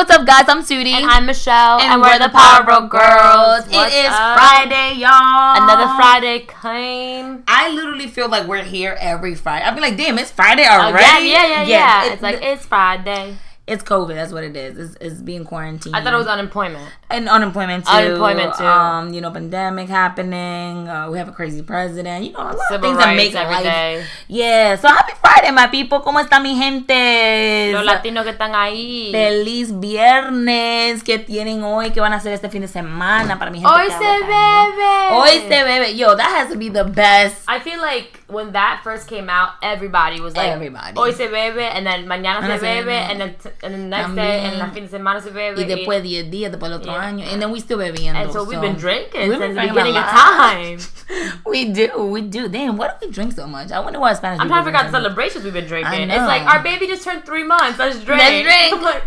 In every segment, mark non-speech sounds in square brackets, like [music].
what's up, guys? I'm Sudi. And I'm Michelle. And, we're, the Power Broke Girls. It is up? Friday, y'all. Another Friday came. I literally feel like we're here every Friday. I'd be like, damn, it's Friday Oh, already. yeah, yeah, yeah, yeah. it- it's like, it's Friday. It's COVID. That's what it is. It's, it's being quarantined. I thought it was unemployment. and unemployment too. Unemployment, too. Um, you know, pandemic happening. Uh, we have a crazy president. You know, a lot of things that make every life. day. Yeah. So happy Friday, my people. ¿Cómo está mi gente? Los latinos que están ahí. Feliz viernes que tienen hoy, que van a hacer este fin de semana para mi gente. Hoy se bebe. Hoy se bebe. Yo, that has to be the best. I feel like when that first came out, everybody was like, Everybody. Hoy se bebe, and then mañana se bebe, bebe. and then, t- and then next También. day, and la fin de semana se bebe. Y después 10 días, después el otro Yeah. año. And then we still bebiendo. and so we've been drinking We've since the beginning of time. [laughs] we do, we do. Damn, why do we drink so much? I wonder why Spanish I'm trying to figure out the celebrations we've been drinking. It's like our baby just turned three months. Let's drink. Let's drink. [laughs] Like,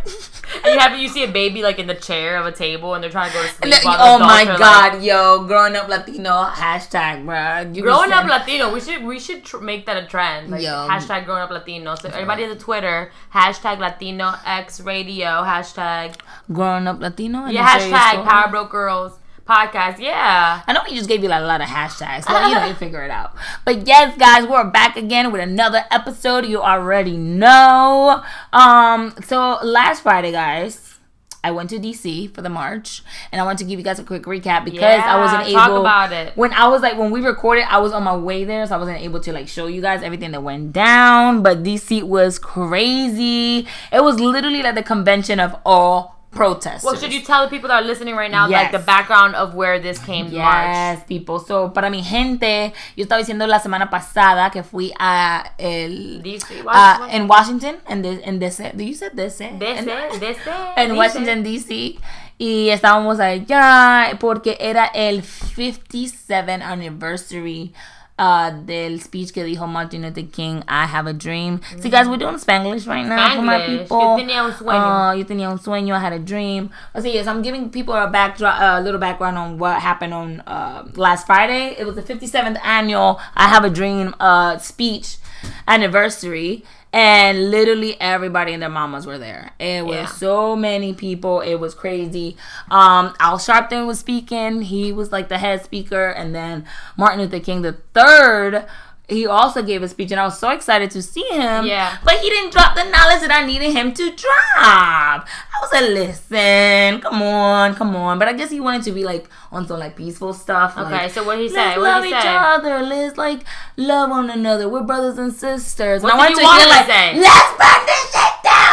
and you have you see a baby like in the chair of a table, and they're trying to go to sleep. Then- oh my are, like- god, yo, growing up Latino hashtag, bruh. You Growing up Latino, we should we should tr- make that a trend. Like Yo. hashtag growing up Latino. So everybody has a Twitter hashtag Latino X Radio hashtag growing up Latino. and yeah then share your hashtag. Power Broke Girls podcast. Yeah. I know we just gave you like a lot of hashtags, so you know you figure it out. [laughs] But yes, guys, we're back again with another episode. You already know. Um, so last Friday, guys. I went to DC for the march, and I want to give you guys a quick recap because I wasn't Yeah, talk able. about it. When I was like when we recorded, I was on my way there, so I wasn't able to like show you guys everything that went down. But DC was crazy. It was literally like the convention of all protesters. Well, should you tell the people that are listening right now like the background of where this came March? Yes, people. So, para mi gente, yo estaba diciendo la semana pasada que fui a el DC, uh, Washington. en Washington, en de, en DC. Do you say DC? This this it, en this [laughs] Washington. DC y estábamos allá porque era el 57 anniversary uh, del speech que dijo Martin Luther King I have a dream. See guys we're doing Spanglish right now for my people. Yo tenía un sueño. Uh, yo tenía un sueño I had a dream. So yes I'm giving people a backdrop a little background on what happened on uh, last Friday. It was the 57th annual I have a dream uh, speech anniversary and literally everybody and their mamas were there. It was Yeah. so many people. It was crazy. Um, Al Sharpton was speaking. He was like the head speaker, and then Martin Luther King the third. He also gave a speech, and I was so excited to see him. Yeah. But he didn't drop the knowledge that I needed him to drop. I was like, listen, come on, come on. But I guess he wanted to be like on some like peaceful stuff. Okay, like, so what he Let's? What love he each say? other. Let's like love one another. We're brothers and sisters. What and I he to want hear to like, say? let's burn this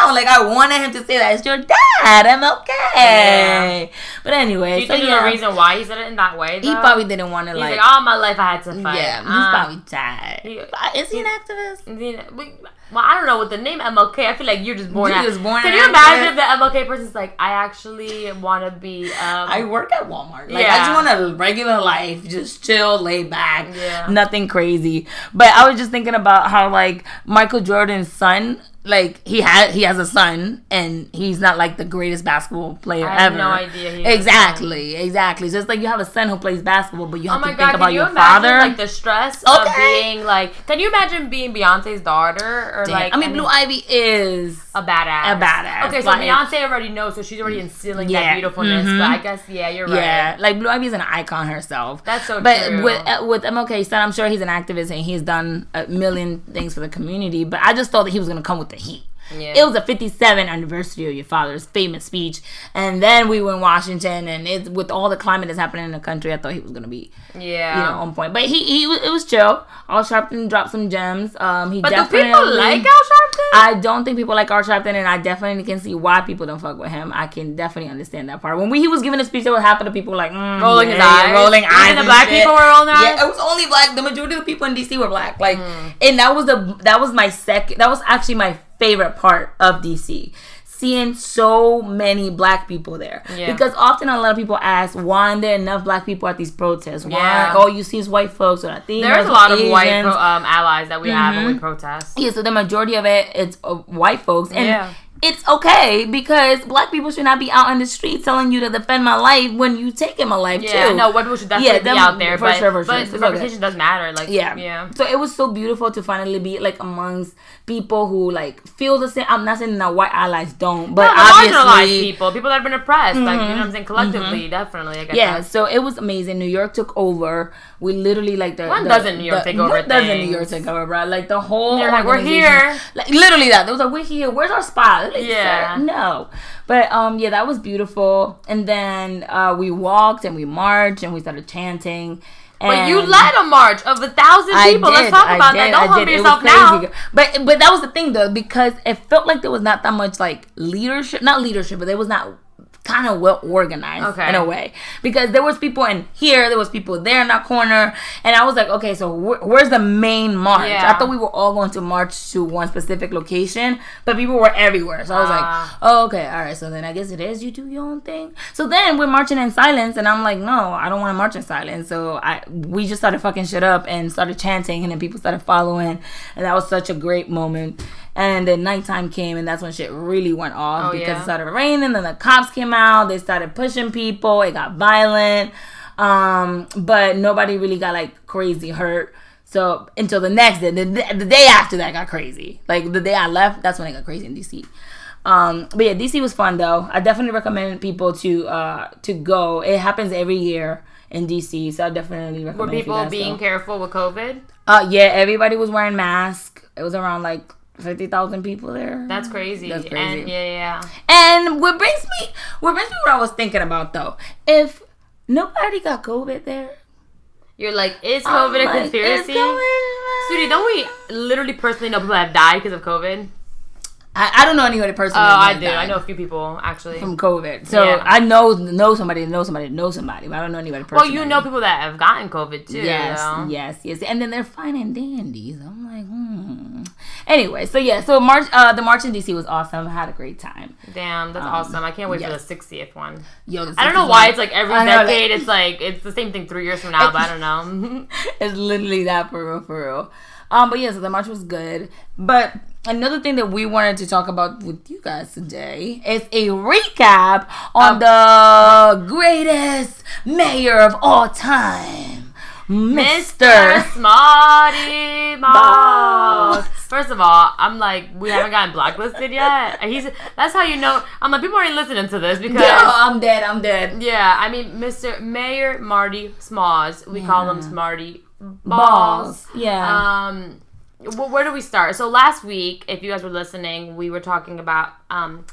down. Like I wanted him to say that. It's your dad. I'm okay. But anyway, Do you so think yeah, there's a reason why he said it in that way? he probably didn't want to like. like, all my life I had to fight. yeah, he's Um, probably tired. he- Is he an activist? we- Well, I don't know with the name MLK. I feel like you're just born. Out. just born Can you imagine if the MLK person's like, I actually want to be. Um, I work at Walmart. Like I just want a regular life, just chill, lay back, Yeah. nothing crazy. But I was just thinking about how like Michael Jordan's son, like he had he has a son, and he's not like the greatest basketball player I have ever. no idea he Exactly, exactly. So it's like you have a son who plays basketball, but you Oh have my to god! think about you your imagine father. like the stress of being like? Can you imagine being Beyonce's daughter or Damn. like? I mean, Blue Ivy is a badass. A badass, Okay, so like- Beyonce already knows, so she's already instilling Yeah, that beautifulness. mhm. But I guess yeah, you're right. Yeah, like Blue Ivy is an icon herself. That's so but true. with uh, with MLK son, I'm sure he's an activist and he's done a million things for the community. But I just thought that he was gonna come with the heat. Yeah. It was a 57 anniversary of your father's famous speech, and then we were in Washington, and it with all the climate that's happening in the country, I thought he was gonna be, yeah. you know, on point. But he he was- it was chill. Al Sharpton dropped some gems. Um, he but do definitely. people like Al Sharpton? I don't think people like Al Sharpton, and I definitely can see why people don't fuck with him. I can definitely understand that part. When we, he was giving a speech, there was half of the people like mm, Rolling yeah, his eyes. rolling eyes. the black shit. people were rolling their eyes? Yeah, it was only black. The majority of the people in DC were black. Like, Mm. and that was the that was my second. That was actually my favorite part of DC. Seeing so many black people there, Yeah. because often a lot of people ask why aren't there enough black people at these protests? Why Yeah. all you see is white folks or Latinos? There's a lot of white pro, um, allies that we have when we protest. Yeah, so the majority of it it's uh, white folks, and Yeah. it's okay because black people should not be out on the street telling you to defend my life when you taking my life Yeah, too. no, white people should definitely Yeah, be them- out there, for but, sure, for sure. but the okay. representation does matter. Like, Yeah. yeah. So it was so beautiful to finally be like amongst people who like feel the same. I'm not saying that white allies don't, but No, obviously, marginalized people, people that have been oppressed, like you know what. I'm saying, collectively, definitely. I get yeah. that. So it was amazing. New York took over. We literally like the When the- doesn't New York the- take over When doesn't New? York take over, bro? Like the whole. They're like, "We're here." Like literally that. They was like, "We're here. Where's our spot?" Like, Yeah. sir, no. But um, yeah, that was beautiful. And then uh, we walked and we marched and we started chanting. But you led a march of a thousand people. did, Let's talk I about did, that. Don't I humble did. Yourself now. But but that was the thing though, because it felt like there was not that much like leadership, not leadership, but there was not kind of well organized Okay. in a way because there was people in here there was people there in that corner and i was like okay so wh- where's the main march Yeah. i thought we were all going to march to one specific location but people were everywhere so i was Ah. like oh okay all right so then i guess it is you do your own thing so then we're marching in silence and i'm like no i don't want to march in silence so i we just started fucking shit up and started chanting and then people started following and that was such a great moment and then nighttime came and that's when shit really went off Oh, because yeah? it started raining then the cops came out they started pushing people it got violent. Um but nobody really got like crazy hurt. So until the next day the, the day after that got crazy. Like the day i left that's when it got crazy in dc um but yeah dc was fun though. I definitely recommend people to uh to go. It happens every year in dc so i definitely recommend Were people guys being careful with COVID? uh yeah everybody was wearing masks it was around like 50,000 people there That's crazy. That's crazy. And yeah, yeah. And what brings me, what brings me what I was thinking about though, if nobody got COVID there, You're like, is I'm COVID a like, conspiracy? Sweetie, don't we literally personally know people that have died because of COVID? I, I don't know anybody Oh, personally. I do. I know a few people actually. from COVID. So Yeah. I know know somebody, know somebody, know somebody, but I don't know anybody personally. Well, you know people that have gotten COVID too. Yes, though. yes, yes, and then they're fine and dandies. I'm like, hmm. Anyway, so yeah, so March, uh, the March in DC was awesome. I had a great time. Damn, that's Um, awesome. I can't wait yes. for the 60th one. Yo, I don't know why one- it's like every I know, like- decade. it's like it's the same thing three years from now, but I don't know. [laughs] it's literally that for real, for real. Um, but yeah, so the march was good. But another thing that we wanted to talk about with you guys today is a recap on the greatest mayor of all time, Mr. Mr. Smarty. First of all, I'm like, we haven't gotten blacklisted yet. And he's that's how you know. I'm like, people aren't listening to this because. Yo, I'm dead. I'm dead. Yeah, I mean, Mr. Mayor Marty Smalls. We call him Yeah. Smarty Balls. Balls. Yeah. Um, wh- where do we start? So last week, if you guys were listening, we were talking about um,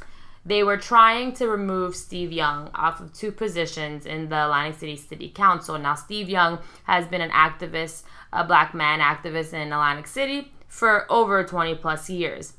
they were trying to remove Steve Young off of two positions in the Atlantic City City Council. Now, Steve Young has been an activist, a black man activist in Atlantic City for over 20 plus years.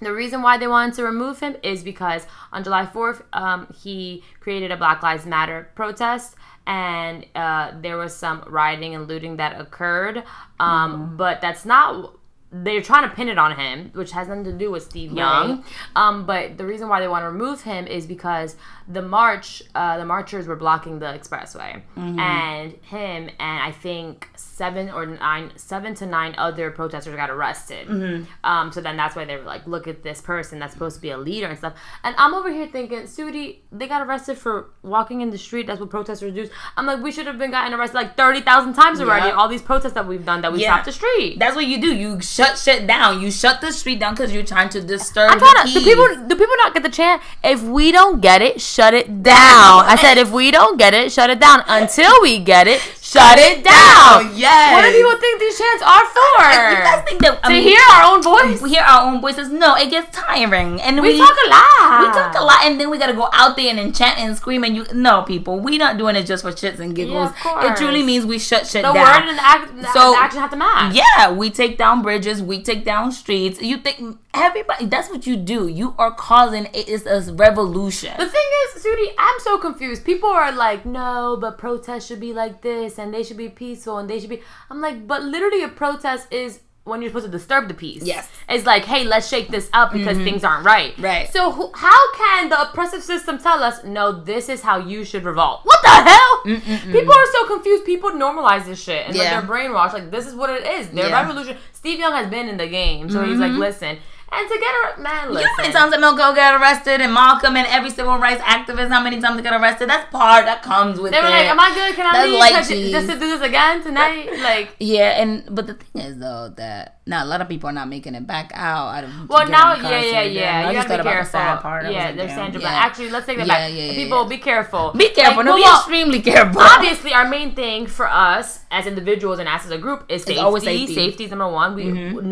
The reason why they wanted to remove him is because on July 4th, um, he created a Black Lives Matter protest, and uh, there was some rioting and looting that occurred. Um, But that's not. They're trying to pin it on him, which has nothing to do with Steve Young. Um, but the reason why they want to remove him is because the march, uh, the marchers were blocking the expressway, and him and I think seven or nine, seven to nine other protesters got arrested. Um, so then that's why they were like, look at this person that's supposed to be a leader and stuff. And I'm over here thinking, Sudi, they got arrested for walking in the street. That's what protesters do. I'm like, we should have been gotten arrested like thirty thousand times already. Yeah. All these protests that we've done that we Yeah. stopped the street. That's what you do. You shut shit down. You shut the street down because you're trying to disturb I'm the trying to. Do peace. people do people not get the chant? If we don't get it, shut it down. I said, if we don't get it, shut it down. Until we get it, shut it down. Yes. What do people think these chants are for? You guys think that to mean, hear our own voice. we hear our own voices? No, it gets tiring, and we, We talk a lot. We talk a lot, and then we gotta go out there and enchant and scream. And you, no, people, we not doing it just for shits and giggles. of course. it truly means we shut shit The down. The word and the, act, the, So- the action have to match. Yeah, we take down bridges, we take down streets. You think everybody? That's what you do. You are causing it is a revolution. The thing is, Sudi, I'm so confused. People are like, no, but protests should be like this, and they should be peaceful, and they should be. I'm like, but literally, a protest is when you're supposed to disturb the peace. Yes. It's like, hey, let's shake this up because mm-hmm. things aren't right. Right. So, who, how can the oppressive system tell us, no, this is how you should revolt? What the hell? People are so confused. People normalize this shit, and Yeah. like they're brainwashed. Like, this is what it is. Their Yeah. revolution. Steve Young has been in the game, so he's like, mm-hmm. listen. And to get her, man, listen. You know how many times that MLK got arrested and Malcolm and every civil rights activist, how many times they got arrested? That's part that comes with they were it. like, "Am I good? Can I That's leave light just to do this again tonight?" Like, yeah, and but the thing is though that now a lot of people are not making it back out. out of well, now, yeah, yeah, yeah. I You gotta be the careful. part. Yeah, like, there's Sandra, yeah. but actually, let's take that Yeah, back. yeah, yeah, People, be careful. Be careful. Like, no, be extremely careful. obviously our main thing for us as individuals and us as a group is safety. always safety. safety. is number one. We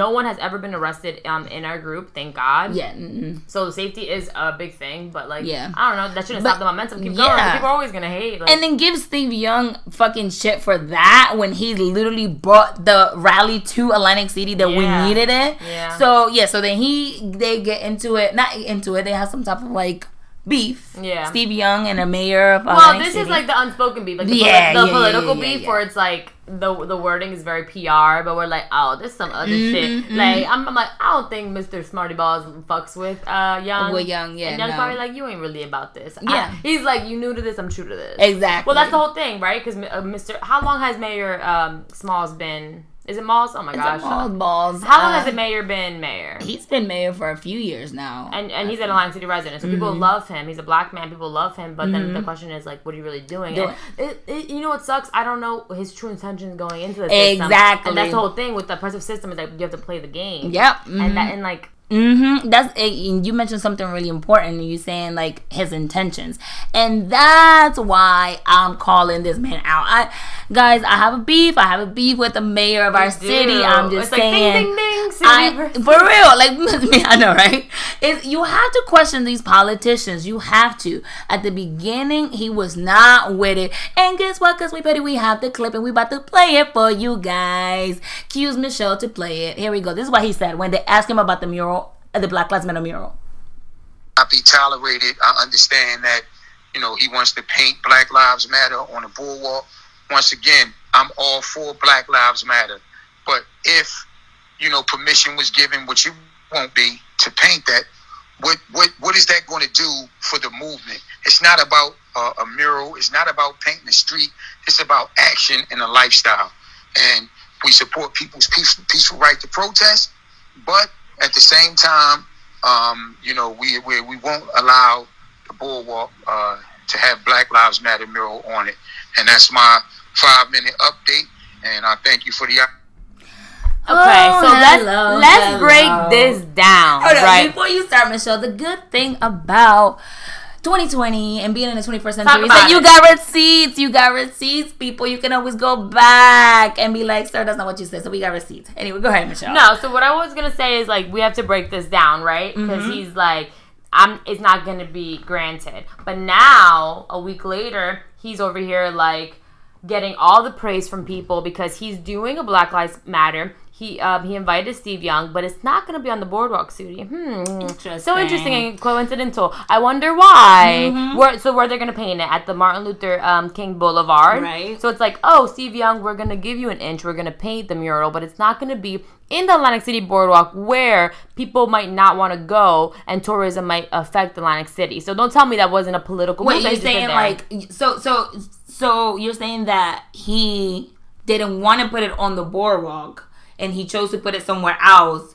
no one has ever been arrested um in our group, thank God. yeah, mm-mm. So safety is a big thing, but like Yeah. I don't know, that shouldn't But- stop the momentum. Keep going. People are always gonna hate. Like, and then give Steve Young fucking shit for that when he literally brought the rally to Atlantic City we Yeah. needed it. Yeah. So yeah, so then he they get into it, not into it. They have some type of like beef. Yeah. Steve Young and the mayor of well, Atlantic this City. is like the unspoken beef, like the, Yeah, poli- the yeah, political yeah, beef, where it's like the the wording is very PR, but we're like, oh, there's some other Mm-hmm, shit. Like I'm, I'm like, I don't think Mr. Smarty Balls fucks with uh Young. With Young, yeah, and Young's no. probably like, you ain't really about this. I- Yeah. he's like, you new to this, I'm true to this. exactly. Well, that's the whole thing, right? Because uh, Mr. How long has Mayor um, Smalls been? Is it Malls? Oh my It's gosh. a balls, balls. How long Uh, has the mayor been mayor? He's been mayor for a few years now. and and he's an Atlantic City resident, so people Mm-hmm. love him. He's a black man, people love him. But then the question is like, what are you really doing? Do it, it, you know what sucks? I don't know his true intentions going into the system. Exactly. and that's the whole thing with the oppressive system is like you have to play the game. Yep. and that and like Mm-hmm. That's and you mentioned something really important. You saying like his intentions, and that's why I'm calling this man out. I, guys, I have a beef. I have a beef with the mayor of our do. city. I'm just It's like, saying. ding, ding, ding, I, for real, like [laughs] I know, right? Is you have to question these politicians. You have to. At the beginning, he was not with it, and guess what? Cause we petty, we have the clip, and we about to play it for you guys. Accuse Michelle to play it. Here we go. This is what he said when they asked him about the mural, uh, the Black Lives Matter mural. not be tolerated. I understand that, you know, he wants to paint Black Lives Matter on the boardwalk. Once again, I'm all for Black Lives Matter. But if, you know, permission was given, which it won't be, to paint that, what what what is that going to do for the movement? It's not about uh, a mural. It's not about painting the street. It's about action and a lifestyle. And we support people's peaceful, peaceful right to protest, but at the same time, um, you know, we, we we won't allow the boardwalk uh, to have Black Lives Matter mural on it. And that's my five minute update. And I thank you for the opportunity. okay, Oh, so let's hello, let's hello. break this down, Hold on, right? Before you start, Michelle, the good thing about 2020 and being in the 21st century is that you got receipts. You got receipts, people. You can always go back and be like, sir, that's not what you said. So we got receipts. Anyway, go ahead, Michelle. No, so what I was gonna say is like we have to break this down, right? Because Mm-hmm. he's like, I'm. It's not gonna be granted. But now, a week later, he's over here like getting all the praise from people because he's doing a Black Lives Matter. He um, he invited Steve Young, but it's not gonna be on the boardwalk, Sudi. Hmm. So Interesting. interesting and coincidental. I wonder why. Mm-hmm. Where so where they're gonna paint it at the Martin Luther um, King Boulevard, Right. So it's like, oh, Steve Young, we're gonna give you an inch. We're gonna paint the mural, but it's not gonna be in the Atlantic City boardwalk where people might not want to go and tourism might affect Atlantic City. So don't tell me that wasn't a political. Wait, you're he just did saying like so so so you're saying that he didn't want to put it on the boardwalk and he chose to put it somewhere else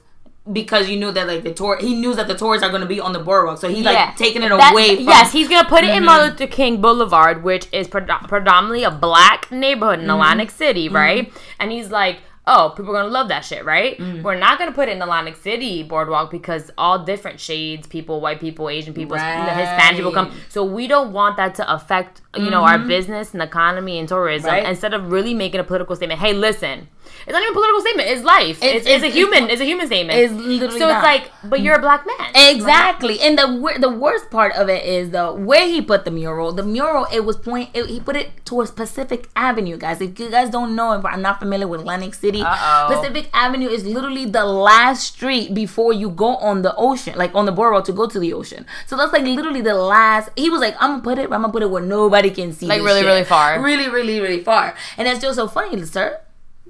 because you knew that like the tour he knew that the tourists are going to be on the boardwalk so he's like taking it That- away from yes, he's gonna put it Mm-hmm. in Martin Luther King Boulevard, which is predom- predominantly a black neighborhood Mm-hmm. in Atlantic City, right? And he's like, "Oh, people are gonna love that shit, right? Mm. We're not gonna put it in Atlantic City boardwalk because all different shades, people, white people, Asian people, Hispanic people come. Mm-hmm. So we don't want that to affect, you know, our business and economy and tourism. Right. Instead of really making a political statement, hey, listen." It's not even a political statement. It's life. It's, It's- it's, it's- a human. It's, a human statement. it's literally so not. it's like, but you're a black man. Exactly, and the the worst part of it is the where he put the mural. The mural it was point. It, he put it towards Pacific Avenue, guys. If you guys don't know, if I'm not familiar with Atlantic City, Uh-oh. Pacific Avenue is literally the last street before you go on the ocean, like on the boardwalk to go to the ocean. So that's like literally the last. He was like, I'm gonna put it. I'm gonna put it where nobody can see. Like really, shit. really far. Really, really, really far. And that's just so funny, sir.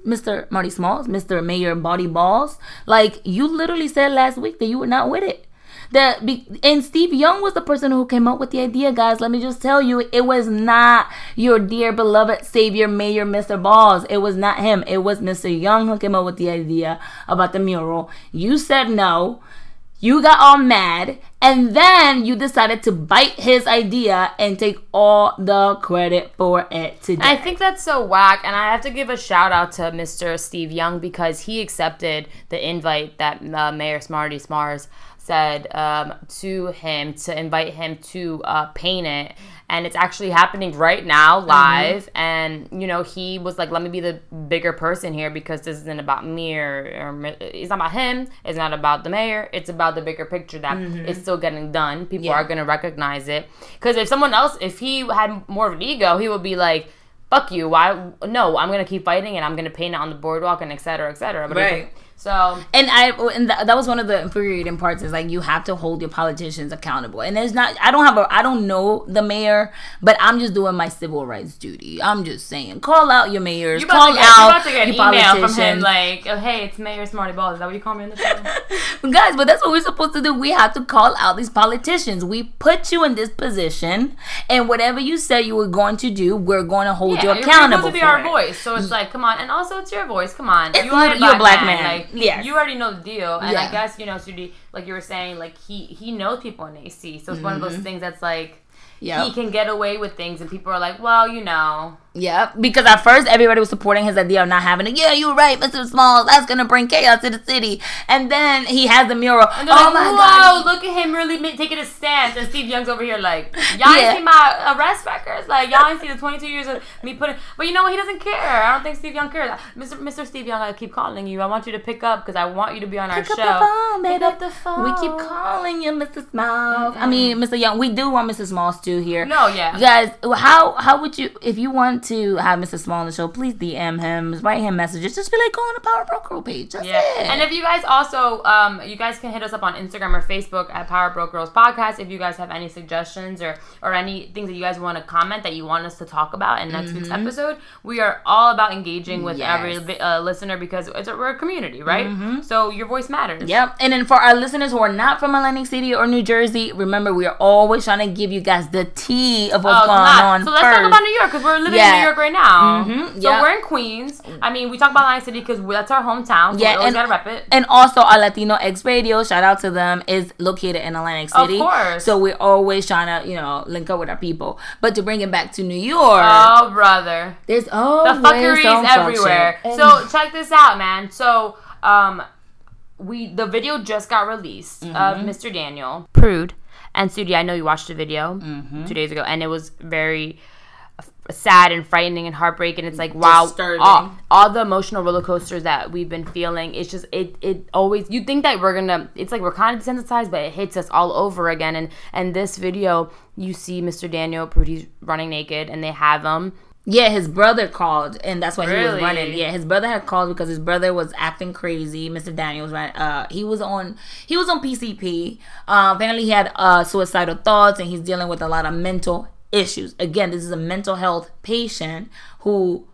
Mr. Marty Smalls, Mr. Mayor Body Balls. Like you literally said last week that you were not with it. That be, and Steve Young was the person who came up with the idea, guys. Let me just tell you, it was not your dear beloved savior, Mayor Mr. Balls. It was not him. It was Mr. Young who came up with the idea about the mural. You said no. You got all mad, and then you decided to bite his idea and take all the credit for it today. I think that's so whack, and I have to give a shout out to Mr. Steve Young because he accepted the invite that uh, Mayor Smarty Smars said um, to him to invite him to uh, paint it. And it's actually happening right now live. Mm-hmm. and you know he was like let me be the bigger person here because this isn't about me or, or it's not about him. It's not about the mayor. It's about the bigger picture that mm-hmm. it's still getting done. People yeah. are going to recognize it. Because if someone else if he had more of an ego he would be like fuck you. Why no i'm going to keep fighting and i'm going to paint it on the boardwalk and etc etc but right so and I and th- that was one of the infuriating parts is like you have to hold your politicians accountable. And there's not I don't have a I don't know the mayor, but I'm just doing my civil rights duty. I'm just saying, call out your mayors, you call get, out about to get your email from him like, oh, hey, it's Mayor Smarty Balls. Is that what you call me in the show? [laughs] Guys, but that's what we're supposed to do. We have to call out these politicians. We put you in this position, and whatever you said you were going to do, we're going to hold yeah, you accountable. You're supposed to be our it. voice, so it's like, come on, and also it's your voice. Come on, it's you are a black, black man. man. Like, yeah, you already know the deal, and yeah. I guess you know, Sudi, like you were saying, like he he knows people in AC, so it's mm-hmm. one of those mm-hmm. things that's like. Yep. he can get away with things and people are like well you know yeah, because at first everybody was supporting his idea of not having it. Yeah, you're right, Mr. Smalls. That's gonna bring chaos to the city. And then he has the mural. oh like, my Whoa, god! look at him really taking a stance. And Steve Young's over here like, [laughs] y'all yeah. ain't see my arrest records. Like y'all ain't see the 22 years of me putting. But you know what? He doesn't care. I don't think Steve Young cares. Mr. Mr. Steve Young, I keep calling you. I want you to pick up because I want you to be on pick our show. Pick up the phone, baby. Pick up the phone. We keep calling you, Mr. Smalls. Mm-hmm. I mean, Mr. Young. We do want Mr. Smalls too here. No, yeah. You guys, how how would you if you want to have Mr. Small on the show, please DM him, write him messages. Just be like, go on the Power Broke Girl page. That's yeah. It. And if you guys also, um, you guys can hit us up on Instagram or Facebook at Power Broke Girls Podcast. If you guys have any suggestions or or any things that you guys want to comment that you want us to talk about in next mm-hmm. week's episode, we are all about engaging with yes. every uh, listener because it's a, we're a community, right? Mm-hmm. So your voice matters. Yep. And then for our listeners who are not from Atlantic City or New Jersey, remember we are always trying to give you guys the tea of what's oh, going not. on. So let's first. talk about New York because we're living yeah. In New York right now. Mm-hmm. So yep. we're in Queens. I mean, we talk about Lion City because that's our hometown. So yeah, and, gotta rep it. And also, our Latino X Radio, shout out to them, is located in Atlantic City. Of course. So we're always trying to, you know, link up with our people. But to bring it back to New York, oh brother, there's oh the fuckery is everywhere. So check this out, man. So um, we the video just got released mm-hmm. of Mr. Daniel Prude and Sudi. I know you watched the video mm-hmm. two days ago, and it was very sad and frightening and heartbreaking. It's like wow, all, all, the emotional roller coasters that we've been feeling. It's just it it always you think that we're gonna. It's like we're kind of desensitized, but it hits us all over again. And and this video, you see Mr. Daniel Prude's running naked, and they have him. Yeah, his brother called, and that's why really? he was running. Yeah, his brother had called because his brother was acting crazy. Mr. Daniels, right? Uh, he was on he was on PCP. Uh, apparently, he had uh, suicidal thoughts, and he's dealing with a lot of mental issues. Again, this is a mental health patient who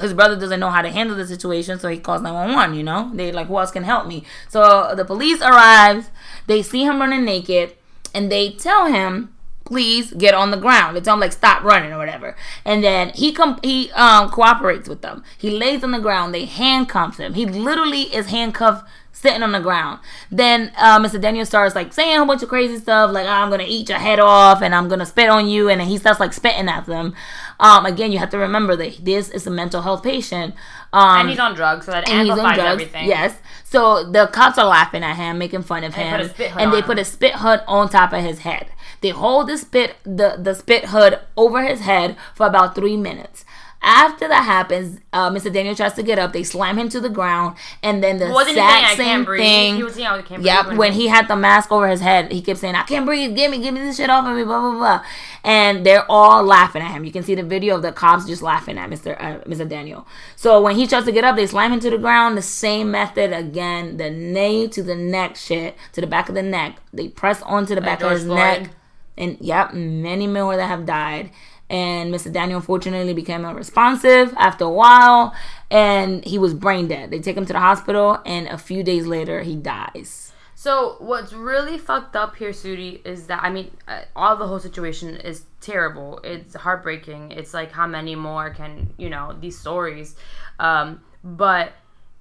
his brother doesn't know how to handle the situation, so he calls 911, you know? They like, who else can help me? So the police arrives, they see him running naked, and they tell him, please get on the ground. They tell him like stop running or whatever. And then he com- he um cooperates with them. He lays on the ground, they handcuff him. He literally is handcuffed sitting on the ground. Then uh, Mr. Daniel starts like saying a bunch of crazy stuff, like I'm gonna eat your head off and I'm gonna spit on you, and he starts like spitting at them. Um, again, you have to remember that this is a mental health patient, um, and he's on drugs, so that amplifies everything. Yes. So the cops are laughing at him, making fun of him, and, and they put a spit hood on top of his head. They hold the spit the the spit hood over his head for about three minutes. After that happens, uh, Mr. Daniel tries to get up. They slam him to the ground, and then the Wasn't exact same thing. He was saying, I can't Yep. When he had the mask over his head, he kept saying, "I can't breathe. Give me, give me this shit off of me." Blah blah blah. And they're all laughing at him. You can see the video of the cops just laughing at Mr. Uh, Mr. Daniel. So when he tries to get up, they slam him to the ground. The same method again. The knee to the neck shit to the back of the neck. They press onto the back of his Floyd. neck. And yep, many more that have died and Mr. Daniel unfortunately became unresponsive after a while and he was brain dead. They take him to the hospital and a few days later he dies. So what's really fucked up here, Sudi, is that I mean, uh, all the whole situation is terrible. It's heartbreaking. It's like how many more can you know these stories? Um, but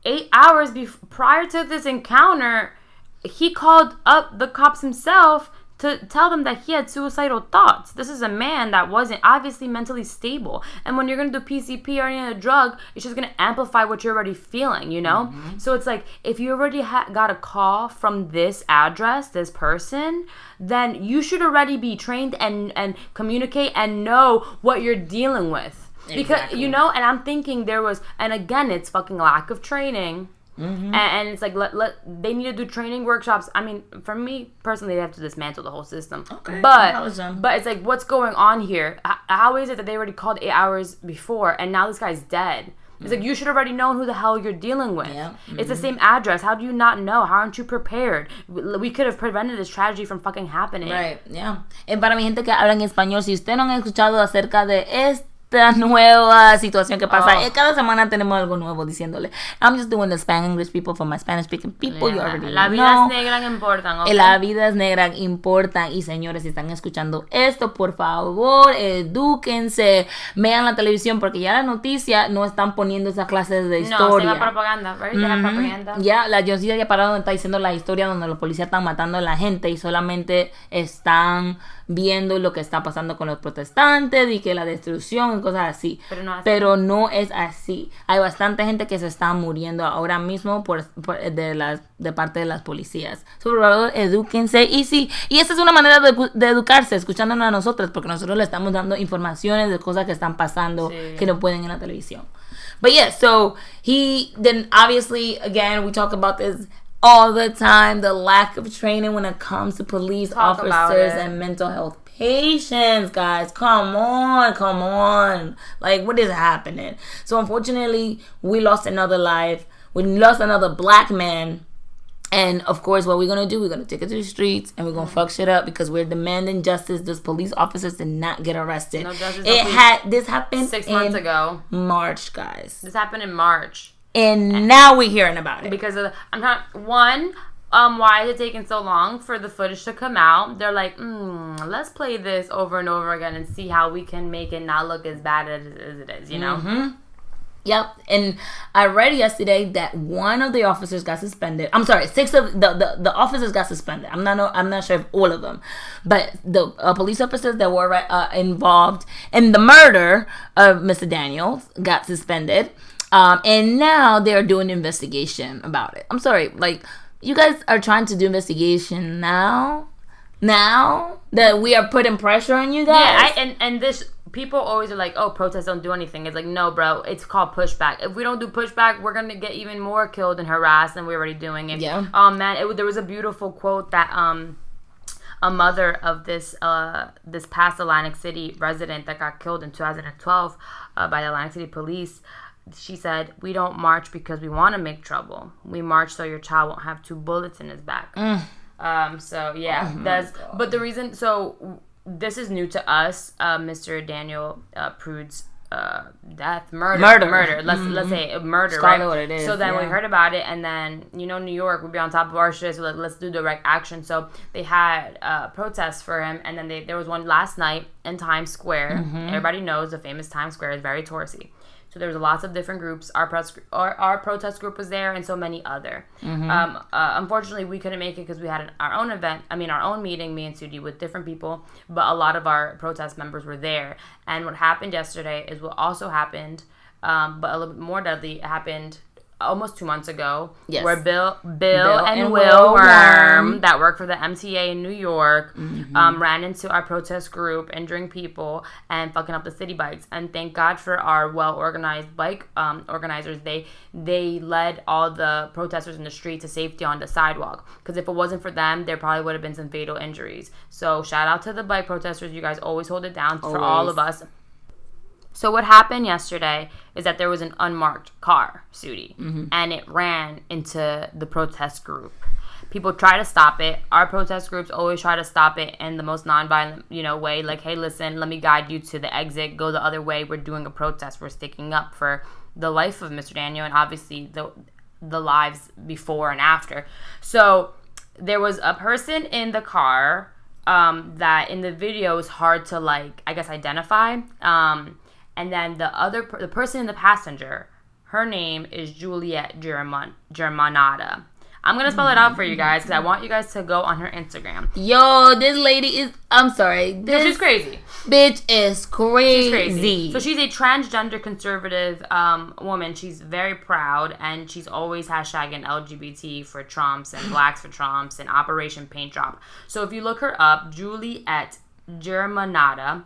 eight hours before prior to this encounter, he called up the cops himself to tell them that he had suicidal thoughts. This is a man that wasn't obviously mentally stable. And when you're gonna do PCP or any other drug, it's just gonna amplify what you're already feeling, you know? Mm-hmm. So it's like if you already ha- got a call from this address, this person, then you should already be trained and and communicate and know what you're dealing with. Because you know, and I'm thinking there was, and again, it's fucking lack of training. Mm-hmm. And, and it's like let, let they need to do training workshops. I mean, for me personally, they have to dismantle the whole system. Okay, but but it's like what's going on here? H- how is it that they already called eight hours before and now this guy's dead? It's like you should have already known who the hell you're dealing with. Yeah, It's the same address. How do you not know? How aren't you prepared? We could have prevented this tragedy from fucking happening. Right, yeah. Eh, para mi gente que habla en español, si usted no ha escuchado acerca de esta [laughs] nueva situación que pasa, Oh. eh, cada semana tenemos algo nuevo diciéndole. I'm just doing the Spanish English people for my Spanish speaking people. You already La vida es negra no importan. ¿ok? Eh, La vida es negra, importa. Y señores, si están escuchando esto, por favor, edúquense, vean la televisión, porque ya la noticia no están poniendo esas clases de No, se historia. llama propaganda, right? Se llama propaganda. Ya, la John ya parado donde está diciendo la historia donde los policías están matando a la gente y solamente están viendo lo que está pasando con los protestantes y que la destrucción y cosas así. Pero no así. Pero no es así. Hay bastante gente que se está muriendo ahora mismo por, por- de las de parte de las policías. So, por favor, edúquense y sí, y esa es una manera de, edu- de educarse, escuchándonos a nosotros, porque nosotros le estamos dando informaciones de cosas que están pasando Sí. que no pueden en la televisión. But yeah, so he then obviously again we talk about this all the time the lack of training when it comes to police Talk officers and mental health patients, guys. Come on, come on. Like what is happening? So unfortunately, we lost another life. We lost another black man. And of course, what we're gonna do, we're gonna take it to the streets and we're gonna fuck shit up because we're demanding justice. Those police officers did not get arrested. No justice, no it police. had this happened Six months ago. March, guys, This happened in March. And now we're hearing about it. because of the, I'm not one. Um, why is it taking so long for the footage to come out? They're like, mm, let's play this over and over again and see how we can make it not look as bad as, as it is. You know? Mm-hmm. Yep, and I read yesterday that one of the officers got suspended. I'm sorry, six of the the, the officers got suspended. I'm not I'm not sure if all of them, but the uh, police officers that were uh, involved in the murder of Mr. Daniels got suspended, um, and now they're doing investigation about it. I'm sorry, like you guys are trying to do investigation now, now that we are putting pressure on you guys. Yeah, I, and and this people always are like, oh, protests don't do anything. It's like, no, bro, it's called pushback. If we don't do pushback, we're gonna get even more killed and harassed than we're already doing. And, Yeah. Um, man, it, there was a beautiful quote that um. A mother of this uh, this past Atlantic City resident that got killed in 2012 uh, by the Atlantic City police, she said, "We don't march because we want to make trouble. We march so your child won't have two bullets in his back." Um, so yeah, that's but the reason so this is new to us, uh, Mr. Daniel uh, Prude's uh, death, murder, Murder. murder. Let's let's say murder, Just right? what it is, So then we heard about it, and then you know New York would be on top of our shit. So like, let's do direct action. So they had uh, protests for him, and then they, there was one last night in Times Square. Mm-hmm. Everybody knows the famous Times Square is very touristy. So there was lots of different groups. Our press, our, our protest group was there, and so many other. Mm-hmm. Um, uh, unfortunately, we couldn't make it because we had an, our own event. I mean, our own meeting, me and Sudi, with different people. But a lot of our protest members were there. And what happened yesterday is what also happened, um, but a little bit more deadly, happened almost two months ago. Yes. Where Bill, Bill, Bill and, and Will Will Worm, Worm. That work for the MTA in New York, Mm-hmm. um, ran into our protest group, injuring people and fucking up the city bikes. And thank God for our well organized bike um, organizers. They they led all the protesters in the street to safety on the sidewalk. Because if it wasn't for them, there probably would have been some fatal injuries. So shout out to the bike protesters. You guys always hold it down for all of us. So what happened yesterday is that there was an unmarked car, Sudi, and it ran into the protest group. People try to stop it. Our protest groups always try to stop it in the most nonviolent, you know, way. Like, hey, listen, let me guide you to the exit. Go the other way. We're doing a protest. We're sticking up for the life of Mr. Daniel and obviously the the lives before and after. So there was a person in the car um, that in the video is hard to like, I guess, identify. Um, and then the other, per- the person in the passenger, her name is Juliet German, Germanotta. I'm gonna spell it out for you guys because I want you guys to go on her Instagram. Yo, this lady is. I'm sorry. No, This she's crazy. bitch is crazy. She's crazy. So she's a transgender conservative um, woman. She's very proud, and she's always hashtagging LGBT for Trumps and Blacks for Trumps and Operation Paint Drop. So if you look her up, Juliet Germanotta,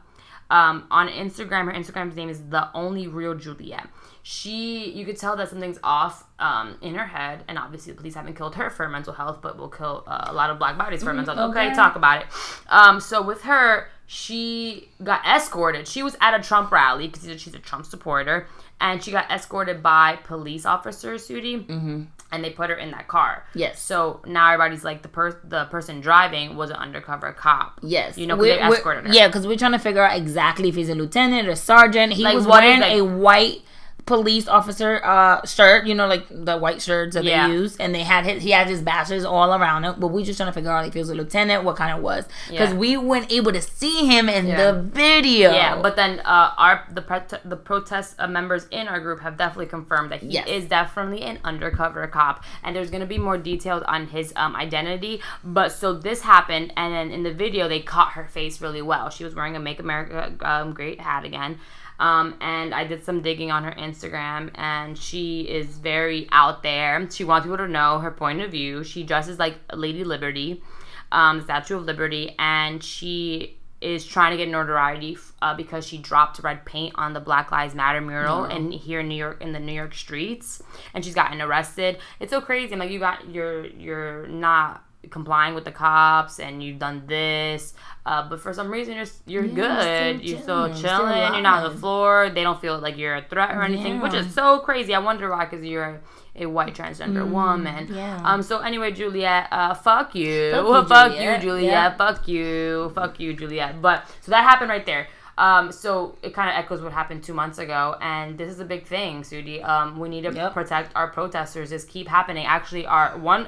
um, on Instagram, her Instagram's name is the only real Juliet. She, you could tell that something's off um, in her head, and obviously the police haven't killed her for mental health, but will kill uh, a lot of black bodies for mental health. Okay, okay. talk about it. Um, so with her, she got escorted. She was at a Trump rally because she's a Trump supporter, and she got escorted by police officers, Sudi, mm-hmm. and they put her in that car. Yes. So now everybody's like the per- the person driving was an undercover cop. Yes. You know, We're- they escorted her. Yeah, because we're trying to figure out exactly if he's a lieutenant or a sergeant. He Like, was wearing a like- white police officer uh shirt, you know, like the white shirts that Yeah. they use, and they had his, he had his badges all around him. But we just trying to figure out if he was a lieutenant, what kind of was, because Yeah. we weren't able to see him in Yeah. the video. Yeah, but then uh, our the the protest uh, members in our group have definitely confirmed that he Yes. is definitely an undercover cop, and there's gonna be more details on his um, identity. But so this happened, and then in the video they caught her face really well. She was wearing a "Make America um, Great" hat again. Um, and I did some digging on her Instagram, and she is very out there. She wants people to know her point of view. She dresses like Lady Liberty, um, Statue of Liberty, and she is trying to get notoriety uh, because she dropped red paint on the Black Lives Matter mural and here in New York in the New York streets, and she's gotten arrested. It's so crazy. Like you got you're you're not complying with the cops and you've done this, uh, but for some reason you're you're Yeah, good. still You're still chilling, still chilling. You're not on the floor. They don't feel like you're a threat or anything, which is so crazy. I wonder why, because you're a white transgender woman. Mm, yeah. Um. So anyway, Juliet, uh, fuck you, Fuck [laughs] you, fuck you, Juliet. Juliet, Yeah. fuck you, fuck you, Juliet. But so that happened right there. Um, so it kind of echoes what happened two months ago, and this is a big thing, Sudi. Um, we need to Yep. protect our protesters. This keep happening. Actually, our one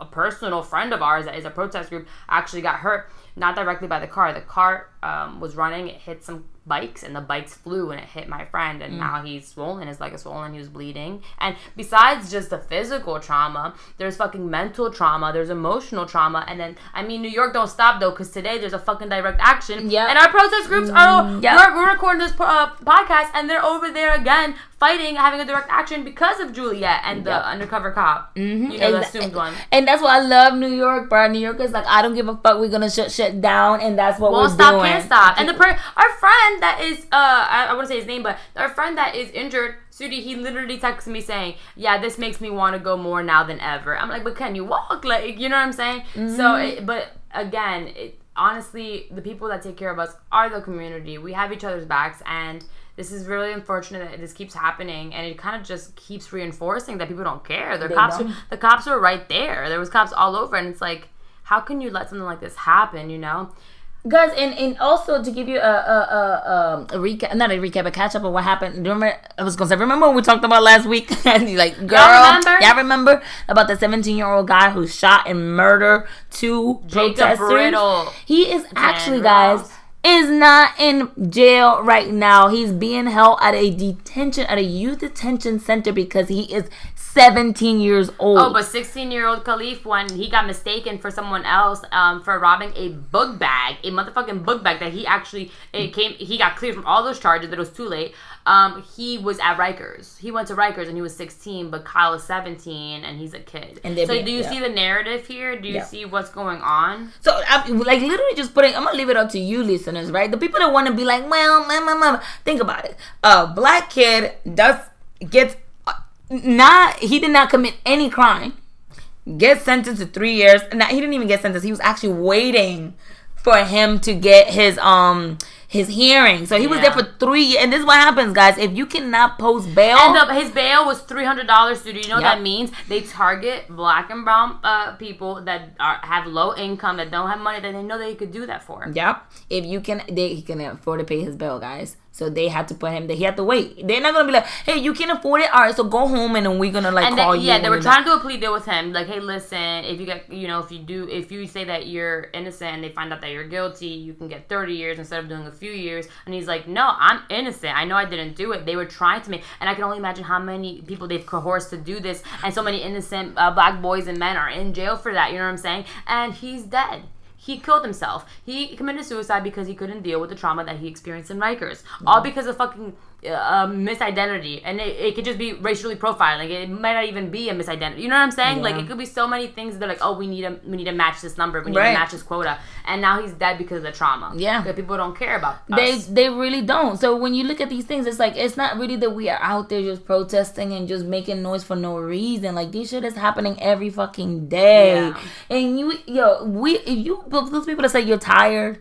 a personal friend of ours that is a protest group actually got hurt, not directly by the car. The car um, was running, it hit some bikes, and the bikes flew and it hit my friend, Mm. and now he's swollen. His leg is swollen. He was bleeding. And besides just the physical trauma, there's fucking mental trauma. There's emotional trauma, and then I mean, New York don't stop though, because today there's a fucking direct action. yeah And our protest groups are Mm, yep. we're, we're recording this uh, podcast, and they're over there again fighting, having a direct action because of Juliet and the Yep. undercover cop. You know, the Exa- assumed one. And that's why I love New York, bro. New York is like, I don't give a fuck. We're gonna shut shit down, and that's what Won't we're stop, doing. can't stop. And the per- our friend that is uh I, I want to say his name, but our friend that is injured, Sudi, he literally texted me saying, "Yeah, this makes me want to go more now than ever." I'm like, "But can you walk?" Like, you know what I'm saying? So, Mm-hmm. it, but again, it, honestly, the people that take care of us are the community. We have each other's backs, and this is really unfortunate that this keeps happening, and it kind of just keeps reinforcing that people don't care. The cops, don't. Were, the cops were right there. There was cops all over, and it's like, how can you let something like this happen? You know? guys and and also to give you a a, a, um, a recap not a recap a catch up of what happened do you remember i was gonna say remember when we talked about last week [laughs] and he's like girl remember? y'all remember about the 17 year old guy who shot and murdered two Jacob protesters Riddle. he is actually guys is not in jail right now he's being held at a detention at a youth detention center because he is 17 years old Oh, but 16 year old Kalief, when he got mistaken for someone else um, for robbing a book bag, a motherfucking book bag that he actually, it came, he got cleared from all those charges, but it was too late. Um, he was at Rikers. He went to Rikers and he was 16, but Kyle is 17 and he's a kid. And so be- do you yeah. see the narrative here? Do you Yeah. see what's going on? So I'm like literally just putting. I'm gonna leave it up to you, listeners. Right, the people that want to be like, well, meh. think about it. A black kid does gets uh, not. He did not commit any crime. Gets sentenced to three years. Not, he didn't even get sentenced. He was actually waiting for him to get his um his hearing. So he was there for three. years. And this is what happens, guys. If you cannot post bail, And the, his bail was three hundred dollars. So do you know what that means? They target black and brown uh, people that are have low income that don't have money that they know they could do that for. Yep. If you can, they, he can afford to pay his bill, guys. So they had to put him. They he had to wait. They're not gonna be like, "Hey, you can't afford it. All right, so go home, and then we're gonna like and call they, you." yeah, they were trying back." to do a plea deal with him. Like, hey, listen, if you get, you know, if you do, if you say that you're innocent and they find out that you're guilty, you can get 30 years instead of doing a few years. And he's like, no, I'm innocent. I know I didn't do it. They were trying to make, and I can only imagine how many people they've coerced to do this, and so many innocent uh, black boys and men are in jail for that. You know what I'm saying? And he's dead. He killed himself. He committed suicide because he couldn't deal with the trauma that he experienced in Rikers. All because of fucking uh, misidentity. And it, it could just be racially profiling. Like it might not even be a misidentity. You know what I'm saying? Like it could be so many things that are like, oh, we need to we need to match this number. We need Right. to match this quota. And now he's dead because of the trauma. Yeah. Because people don't care about They they really don't. So when you look at these things, it's like it's not really that we are out there just protesting and just making noise for no reason. Like this shit is happening every fucking day. Yeah. And you yo, we if you those people that say you're tired.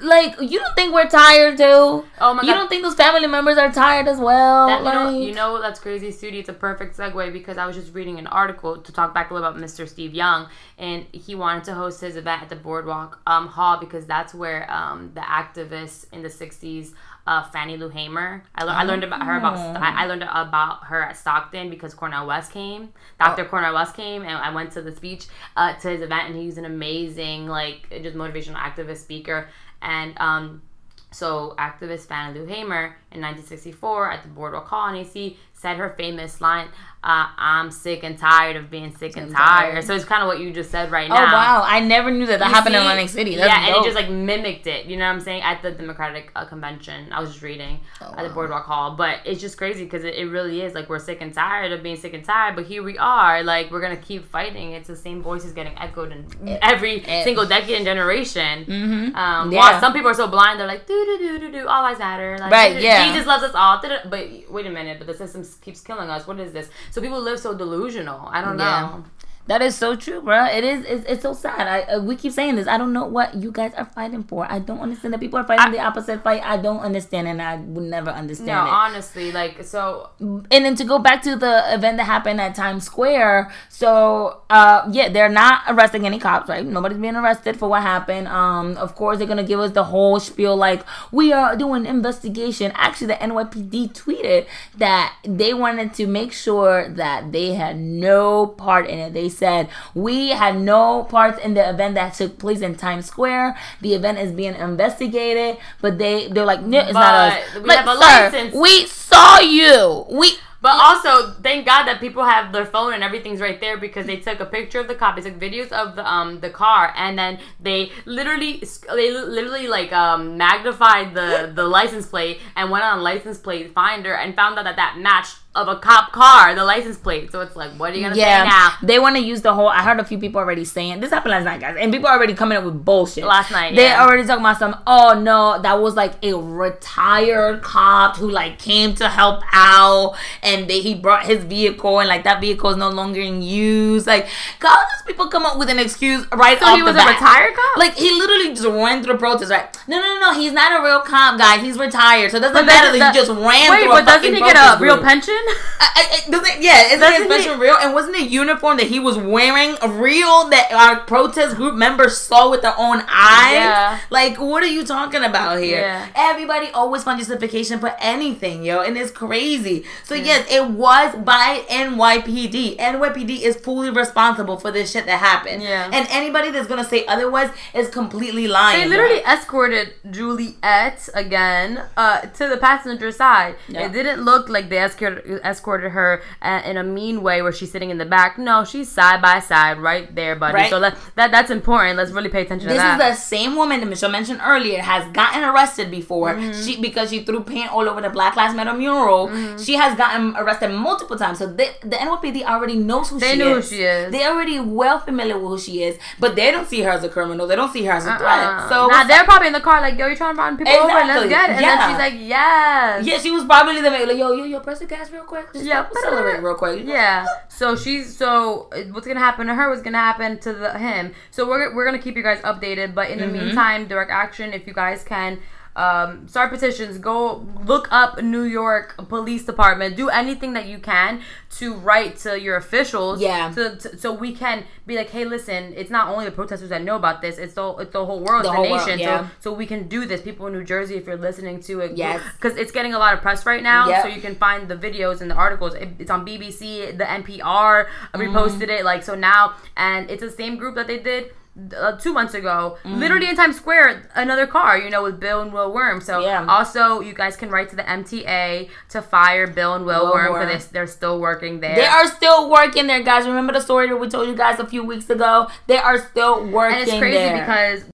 Like you don't think we're tired too? Oh my god! You don't think those family members are tired as well? That, you, know, you know that's crazy, Sudi. It's a perfect segue because I was just reading an article to talk back a little about Mr. Steve Young, and he wanted to host his event at the Boardwalk um, Hall because that's where um, the activists in the '60s, uh, Fannie Lou Hamer. I, lear- I learned about her about Oh. I I learned about her at Stockton because Cornel West came. Dr. Oh. Cornel West came, and I went to the speech uh, to his event, and he's an amazing like just motivational activist speaker, and um, so activist Fannie Lou Hamer in 1964 at the Boardwalk Hall in AC said her famous line, uh, "I'm sick and tired of being sick and and tired." So it's kind of what you just said right now. Oh wow! I never knew that that You happened in see? Atlantic City. That's yeah, and dope. he just like mimicked it. You know what I'm saying? At the Democratic uh, convention, I was just reading at the Oh. Boardwalk Hall, but it's just crazy because it, it really is like we're sick and tired of being sick and tired, but here we are. Like we're gonna keep fighting. It's the same voices getting echoed in every eh. single decade and generation. Mhm. Um, Yeah. While some people are so blind, they're like, do do do do do, all lives matter. Like, Right, doo-doo, yeah. just loves us all. But wait a minute, but the system keeps killing us. What is this? So people live so delusional. I don't know. That is so true, bro. It is. It's, it's so sad. I uh, we keep saying this. I don't know what you guys are fighting for. I don't understand that people are fighting I- the opposite fight. I don't understand, and I would never understand No, it. honestly, like so. and then to go back to the event that happened at Times Square, so uh yeah, they're not arresting any cops, right? Nobody's being arrested for what happened. Um, of course they're gonna give us the whole spiel like we are doing investigation. Actually, the NYPD tweeted that they wanted to make sure that they had no part in it. They said we had no part in the event that took place in Times Square. The event is being investigated, but they they're like, no, it's not us. We Like, have a sir, license. We saw you. We But also, thank God that people have their phone and everything's right there because they took a picture of the cop. They took videos of the um the car, and then they literally they literally like um magnified the the license plate and went on license plate finder and found out that that matched of a cop car the license plate. So it's like, what are you gonna say now? They want to use the whole. I heard a few people already saying this happened last night, guys, and people are already coming up with bullshit. Last night, they yeah. already talking about some. Oh no, that was like a retired cop who like came to help out, and they, he brought his vehicle, and like that vehicle is no longer in use. Like, God, these people come up with an excuse right So off he was a bat. retired cop? Like he literally just ran through the protest, right? No, no, no, no. He's not a real cop, guys. He's retired, so it doesn't But matter doesn't that he just ran Wait, through Wait, but doesn't he get a real pension? I, I, doesn't, yeah, isn't Doesn't his he- real? And wasn't the uniform that he was wearing real that our protest group members saw with their own eyes? Yeah. Like, what are you talking about here? Yeah. Everybody always finds justification for anything, yo, and it's crazy. So yes, it was by NYPD. NYPD is fully responsible for this shit that happened. Yeah. And anybody that's gonna say otherwise is completely lying. They bro. literally escorted Juliet again uh, to the passenger side. Yeah. It didn't look like they escorted, escorted her uh, in a mean way where she's sitting in the back. No, she's side by side right there, buddy. Right. So that, that that's important. Let's really pay attention This is the same woman that Michelle mentioned earlier has gotten arrested before. Mm-hmm. She because she threw paint all over the Black Lives Matter mural. Mm-hmm. She has gotten arrested multiple times. So they, the NYPD already knows who she is They she knew who is. she is. They already well familiar with who she is, but they don't see her as a criminal. They don't see her as a Uh-uh. threat. So now they're probably in the car like, yo, you trying to run people over? Let's get it. And Yeah. then she's like, yes. yeah, she was probably the like, yo, yo, yo, press the gas real quick. Just Yeah. accelerate real quick. Yeah. So she's so what's gonna happen to her was gonna happen to the him. So we're we're gonna keep you guys updated. But in the Mm-hmm. meantime, direct action. If you guys can. Um, start petitions. Go look up New York Police Department. Do anything that you can to write to your officials. Yeah. To, to, so we can be like, hey, listen, it's not only the protesters that know about this. It's the it's the whole world, The the, whole world, nation. yeah. So so we can do this. People in New Jersey, if you're listening to it, Yes. because it's getting a lot of press right now. Yep. So you can find the videos and the articles. It- It's on BBC, the NPR Mm-hmm. reposted it. Like so now, and it's the same group that they did. Uh, two months ago, Mm-hmm. literally in Times Square, another car, you know, with Bill and Will Worm. So Yeah. also, you guys can write to the MTA to fire Bill and Will, Will Worm Worm. because they're still working there. They are still working there, guys. Remember the story that we told you guys a few weeks ago? They are still working and it's crazy there. because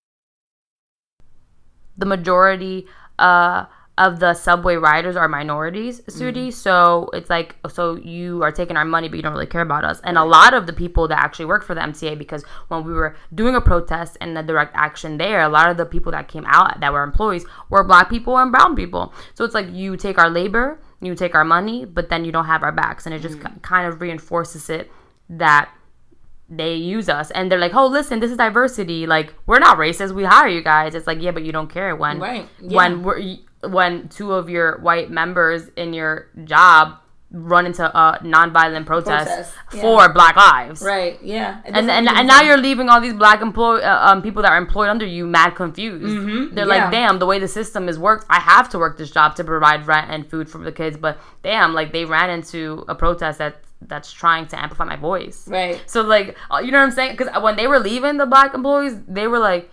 the majority uh, of the subway riders are minorities, mm-hmm. Sudi. So it's like, so you are taking our money, but you don't really care about us. And a lot of the people that actually work for the MTA, because when we were doing a protest and the direct action there, a lot of the people that came out that were employees were black people and brown people. So it's like you take our labor, you take our money, but then you don't have our backs, and it just mm. ki- kind of reinforces it that they use us and they're like, "Oh, listen, this is diversity. Like, we're not racist. We hire you guys." It's like, "Yeah, but you don't care when Right, yeah. when we're when two of your white members in your job run into a nonviolent protest, Protest, yeah. for Black lives." right? Yeah. And, and, and now you're leaving all these black employ uh, um, people that are employed under you mad confused. Mhm, They're yeah. like, damn, the way the system is worked, I have to work this job to provide rent and food for the kids. But damn, like they ran into a protest that that's trying to amplify my voice. right. So like, uh, you know what I'm saying? Because when they were leaving, the black employees, they were like,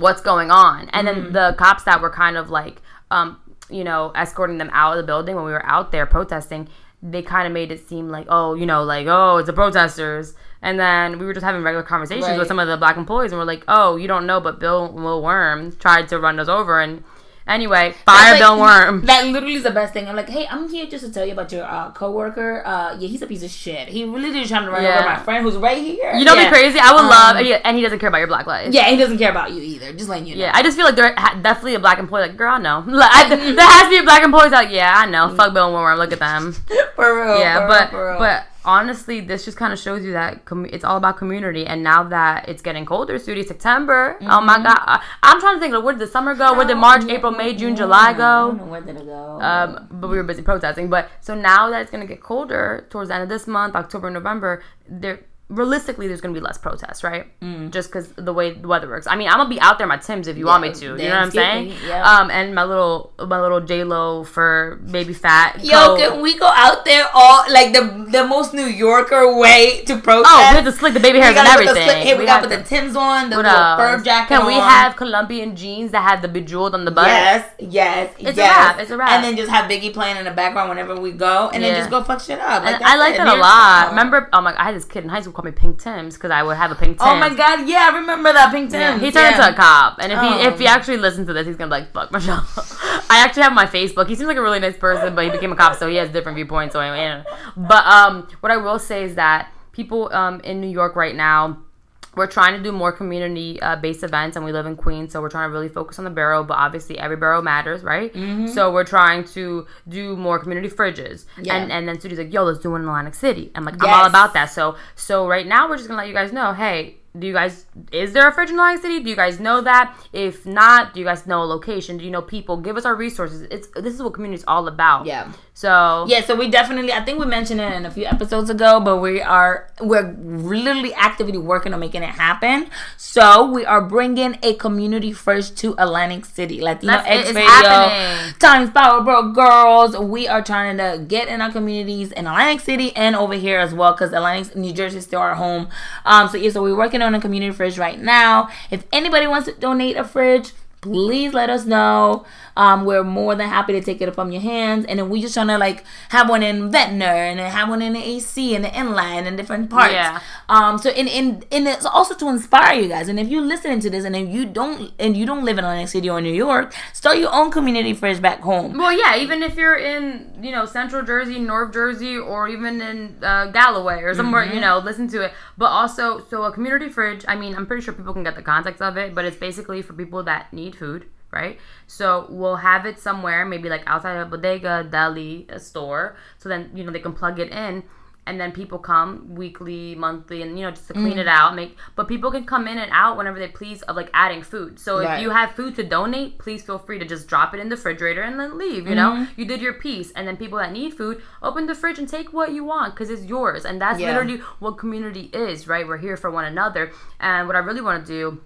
"What's going on?" And Mm-hmm. then the cops that were kind of like, um, you know, escorting them out of the building when we were out there protesting, they kind of made it seem like, oh, you know, like, oh, it's the protesters. And then we were just having regular conversations Right. with some of the black employees, and we're like, oh, you don't know, but Bill Will Worm tried to run us over, and anyway, fire Like, Bill Worm. That literally is the best thing. I'm like, hey, I'm here just to tell you about your uh, coworker. Uh, yeah, he's a piece of shit. He really did trying to run Yeah. over my friend who's right here. You know, yeah. be crazy. I would Um, love, and he, and he doesn't care about your black life. Yeah, he doesn't care about you either. Just letting you know. Yeah, I just feel like there ha- definitely a black employee. Like, girl, I know. [laughs] Like, I, there has to be a black employee. Like, yeah, I know. Fuck Bill and Warren. Look at them. [laughs] for real. Yeah, for but real, real. but honestly, this just kind of shows you that com- it's all about community. And now that it's getting colder, Sudi, September. Oh Mm-hmm. my God, I, I'm trying to think. Like, where did the summer go? Where did March, April, May, June, July I don't go? know where did it go. Um, but we were busy protesting. But so now that it's gonna get colder towards the end of this month, October, November, there realistically there's gonna be less protests, right? Mm. Just because the way the weather works. I mean, I'm gonna be out there my Tims if you want me to. You know what I'm saying? Yeah. Um, and my little my little J Lo for baby fat. Yo, coat. can we go out there all like the the most New Yorker way to protest? Oh, we have to slick the baby hairs and everything. slick- Hey, we, We gotta put have the Tims on, the little fur jacket. Can we on. have Colombian jeans that have the bejeweled on the butt? Yes, yes, It's a wrap, it's a wrap. And then just have Biggie playing in the background whenever we go, and then just go fuck shit up. That's I like that a lot. Remember? Oh my! God I had this kid in high school call me Pink Tims because I would have a pink Tims. Oh my god, yeah, I remember that pink Tims. Yeah, he turned into a cop, and if he Oh. if he actually listens to this, he's gonna be like, "Fuck Michelle." [laughs] I actually have my Facebook. He seems like a really nice person, but he became a cop, so he has different viewpoints. So anyway, yeah. but um, what I will say is that people um in New York right now. We're trying to do more community uh, based events, and we live in Queens, so we're trying to really focus on the borough. But obviously, every borough matters, right? So we're trying to do more community fridges, Yeah. and and then Sudi's like, "Yo, let's do one in Atlantic City." I'm like, "I'm all about that." So so right now, we're just gonna let you guys know, hey, do you guys is there a fridge in Atlantic City? Do you guys know that? If not, do you guys know a location? Do you know people? Give us our resources. It's this is what community is all about. Yeah. So Yeah, so we definitely I think we mentioned it in a few episodes ago, but we are we're literally actively working on making it happen. So we are bringing a community first to Atlantic City, Latino That's- X Radio, happening. Times Power Broke Girls. We are trying to get in our communities in Atlantic City and over here as well, because Atlantic New Jersey is still our home. Um, so yeah, so we're working on a community fridge right now. If anybody wants to donate a fridge. Please let us know. Um, we're more than happy to take it from your hands, and then we just trying to like have one in Ventnor, and then have one in the AC and the Inlet and different parts. Yeah. Um. So and and and it's also to inspire you guys. And if you're listening to this, and if you don't and you don't live in Atlantic City or New York, start your own community fridge back home. well, yeah, even if you're in you know Central Jersey, North Jersey, or even in uh, Galloway or somewhere, Mm-hmm. you know, listen to it. But also, so a community fridge. I mean, I'm pretty sure people can get the context of it, but it's basically for people that need food. Right, so we'll have it somewhere, maybe like outside a bodega, deli, a store. So then you know they can plug it in, and then people come weekly, monthly, and you know just to clean mm. it out. Make but people can come in and out whenever they please of like adding food. So Right. if you have food to donate, please feel free to just drop it in the refrigerator and then leave. You know, mm-hmm. you did your piece, and then people that need food, open the fridge and take what you want because it's yours, and that's Yeah. literally what community is, right? We're here for one another, and what I really want to do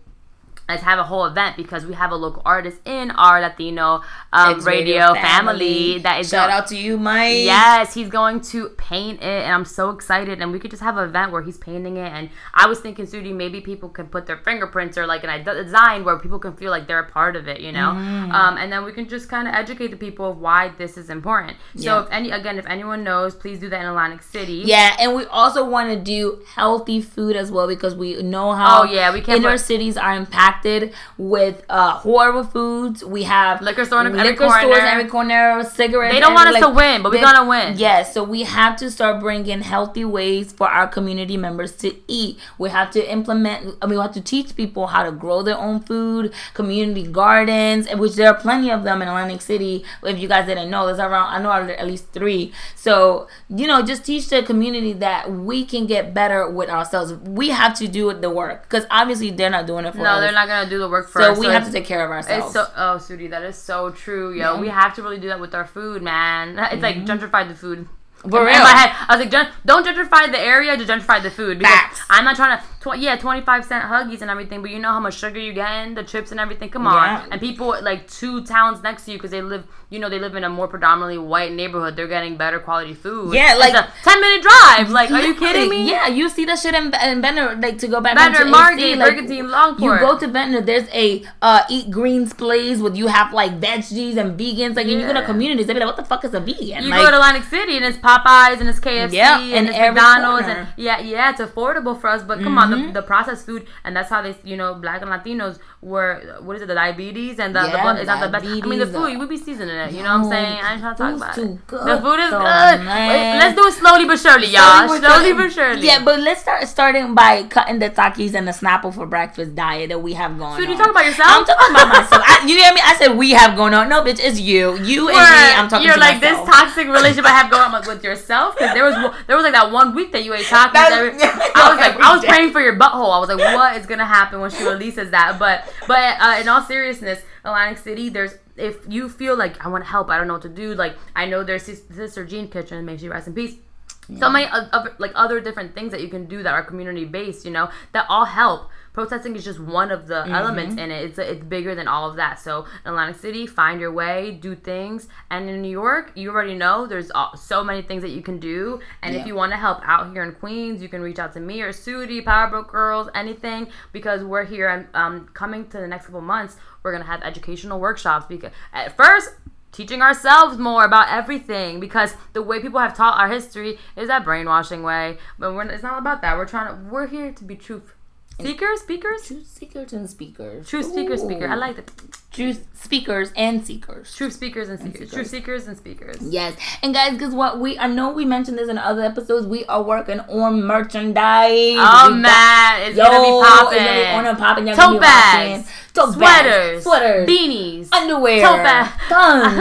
is have a whole event because we have a local artist in our Latino um, Ex radio, family. that is shout out to you, Mike. Yes, he's going to paint it, and I'm so excited. And we could just have an event where he's painting it. And I was thinking, Sudi, maybe people can put their fingerprints or like an design where people can feel like they're a part of it, you know. Mm. Um, and then we can just kind of educate the people of why this is important. So, Yeah. if any again, if anyone knows, please do that in Atlantic City. Yeah, and we also want to do healthy food as well because we know how Oh, yeah, we can't inner put- cities are impacted with uh, horrible foods. We have Liquor store in liquor stores corner. in every corner, cigarettes. They don't want us every- to win, but we're gonna win. Yes, so we have to start bringing healthy ways for our community members to eat. We have to implement. I mean, we have to teach people how to grow their own food, community gardens, which there are plenty of them in Atlantic City. If you guys didn't know, there's around I know at least three. So you know, just teach the community that we can get better with ourselves. We have to do the work because obviously they're not doing it for No, us. they're not gonna do the work for So us. we have to take care of ourselves. It's so oh, Sudi, that is so true, yo. Yeah. We have to really do that with our food, man. [laughs] It's like mm-hmm. gentrify the food. For in, real. in my head, I was like, don't gentrify the area, just gentrify the food. Because Facts. I'm not trying to, tw- yeah, 25 cent huggies and everything, but you know how much sugar you get in the chips and everything. Come on. Yeah. And people like two towns next to you because they live, you know, they live in a more predominantly white neighborhood. They're getting better quality food. Yeah, It's like- a 10 minute drive. Like, are you kidding me? Yeah, you see that shit in, in Ventnor, like to go back Ventnor, Margate, like, Brigantine, Longport. You go to Ventnor, there's a uh, eat greens place where you have like veggies and vegans. Like, and you go to communities, they be like, "What the fuck is a vegan?" You like, go to Atlantic City and it's Popeyes and it's KFC Yeah, and in it's McDonald's corner. and yeah, yeah, it's affordable for us. But come on, Mm-hmm. The, mm-hmm. the processed food and that's how they, you know, black and Latinos were. What is it? The diabetes and the, the blood is not the best. I mean, the food uh, we be seasoning it. You know what I'm saying? I ain't trying to talk about too it. good, the food is though, good. man. Let's do it slowly but surely, y'all. Slowly, but surely. Yeah, but let's start starting by cutting the Takis and the Snapple for breakfast diet that we have going Should on. you talk about yourself? I'm talking about [laughs] myself. I, you hear me? I said we have going on. No, bitch, it's you. You and me. I'm talking you're like myself. this toxic relationship I have going on with yourself because there was there was like that one week that you ate. That's- every- [laughs] I was like I was praying for your butthole. I was like, what is gonna happen when she releases that? But but uh, in all seriousness, Atlantic City, there's if you feel like I want to help, I don't know what to do. Like I know there's Sister Jean Kitchen, may she rest in peace. So many other like other different things that you can do that are community based, you know, that all help. Protesting is just one of the Mm-hmm. elements in it. It's it's bigger than all of that. So in Atlantic City, find your way, do things, and in New York, you already know there's all, so many things that you can do. And Yeah. if you want to help out here in Queens, you can reach out to me or Sudi, Power Broke Girls, anything, because we're here and um, coming to the next couple months. We're gonna have educational workshops because at first teaching ourselves more about everything because the way people have taught our history is that brainwashing way but we're, it's not about that we're trying to we're here to be truth seekers speakers Truth seekers and speakers. truth speaker speaker i like that truth speakers and seekers. truth speakers and speakers seekers. truth seekers and speakers Yes, and guys, guess what? We I know we mentioned this in other episodes. We are working on merchandise. oh We got- man it's Yo, gonna be popping It's gonna be on and popping. Y'all tote bags. Tote sweaters bags, sweaters, beanies underwear, tote bag. tons.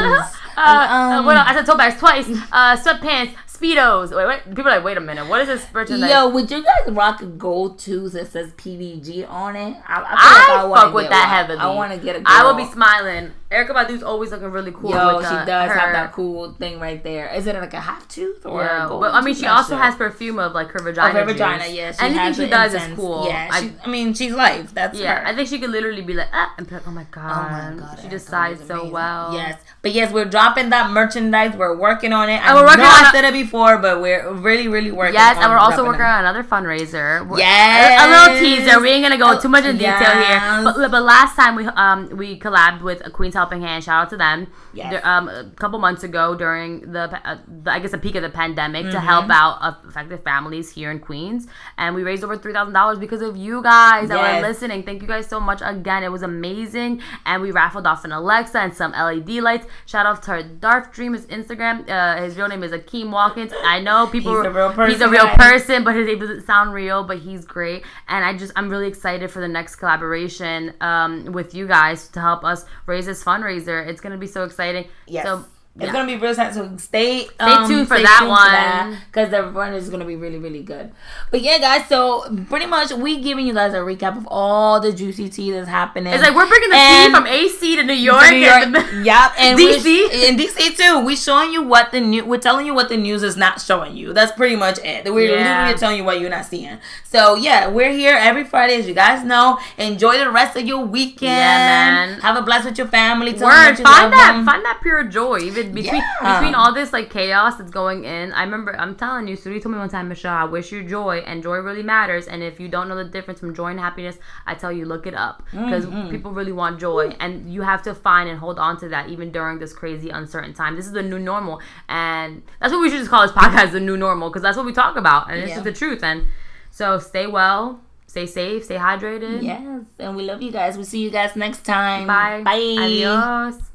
uh, uh, Um, what else? I said tote bags twice. Uh, sweatpants, speedos. Wait, wait. People are like, wait a minute. What is this merchandise? Yo, would you guys rock a gold too that says PBG on it? I, I, I, like wanna fuck with that one. heavily. I want to get a. Girl. I will be smiling. Erykah Badu's always looking really cool. Yo, with she uh, does her, have that cool thing right there. Is it like a half tooth or? Yeah, a gold but I mean, she also has perfume of like her vagina. Of her vagina, juice. yeah. She Anything she does incense. is cool. Yeah, I, she, I mean, she's life. That's yeah, her. I think she could literally be like, ah, and be like, oh my god, Oh my god, she Erykah decides so well. Yes, but yes, we're dropping that merchandise. We're working on it. I And we're working know on I said it before, but we're really, really working. On it. Yes, and we're also working on another fundraiser. Yes. a, a little teaser. We ain't gonna go too much in detail here. But, but last time we um we collabed with a Queen's Helping Hand. Shout out to them. Yes. Um, a couple months ago during the, uh, the I guess the peak of the pandemic Mm-hmm. to help out affected families here in Queens, and we raised over three thousand dollars because of you guys that Yes. were listening. Thank you guys so much again. It was amazing, and we raffled off an Alexa and some LED lights. Shout out to our Darth Dream his Instagram. Uh, his real name is Akeem Watkins. I know people. He's a real He's a person, real person, but his name doesn't sound real. But he's great, and I just I'm really excited for the next collaboration um, with you guys to help us raise this fundraiser. It's gonna be so exciting. Yes. So It's Yeah. gonna be real time, so stay um, tuned for stay that tuned one. because the run is gonna be really really good. But yeah, guys, so pretty much we giving you guys a recap of all the juicy tea that's happening. It's like we're bringing the And- tea from AC to New York. to New York, and- [laughs] yep, and DC. we're- DC too. We're showing you what the new. We're telling you what the news is not showing you. That's pretty much it. We're Yeah. literally telling you what you're not seeing. So yeah, we're here every Friday, as you guys know. Enjoy the rest of your weekend. Yeah, man. Have a blast with your family. Tell Word, find that, them. find that pure joy. Even between Yeah. between all this like chaos that's going in, I remember I'm telling you. Suri told me one time, Michelle, I wish you joy, and joy really matters. And if you don't know the difference from joy and happiness, I tell you, look it up because Mm-hmm. people really want joy, and you have to find and hold on to that even during this crazy, uncertain time. This is the new normal, and that's what we should just call this podcast the new normal because that's what we talk about, and it's Yeah. just the truth. And so, stay well, stay safe, stay hydrated. Yes, and we love you guys. We'll see you guys next time. Bye. Bye. Adios.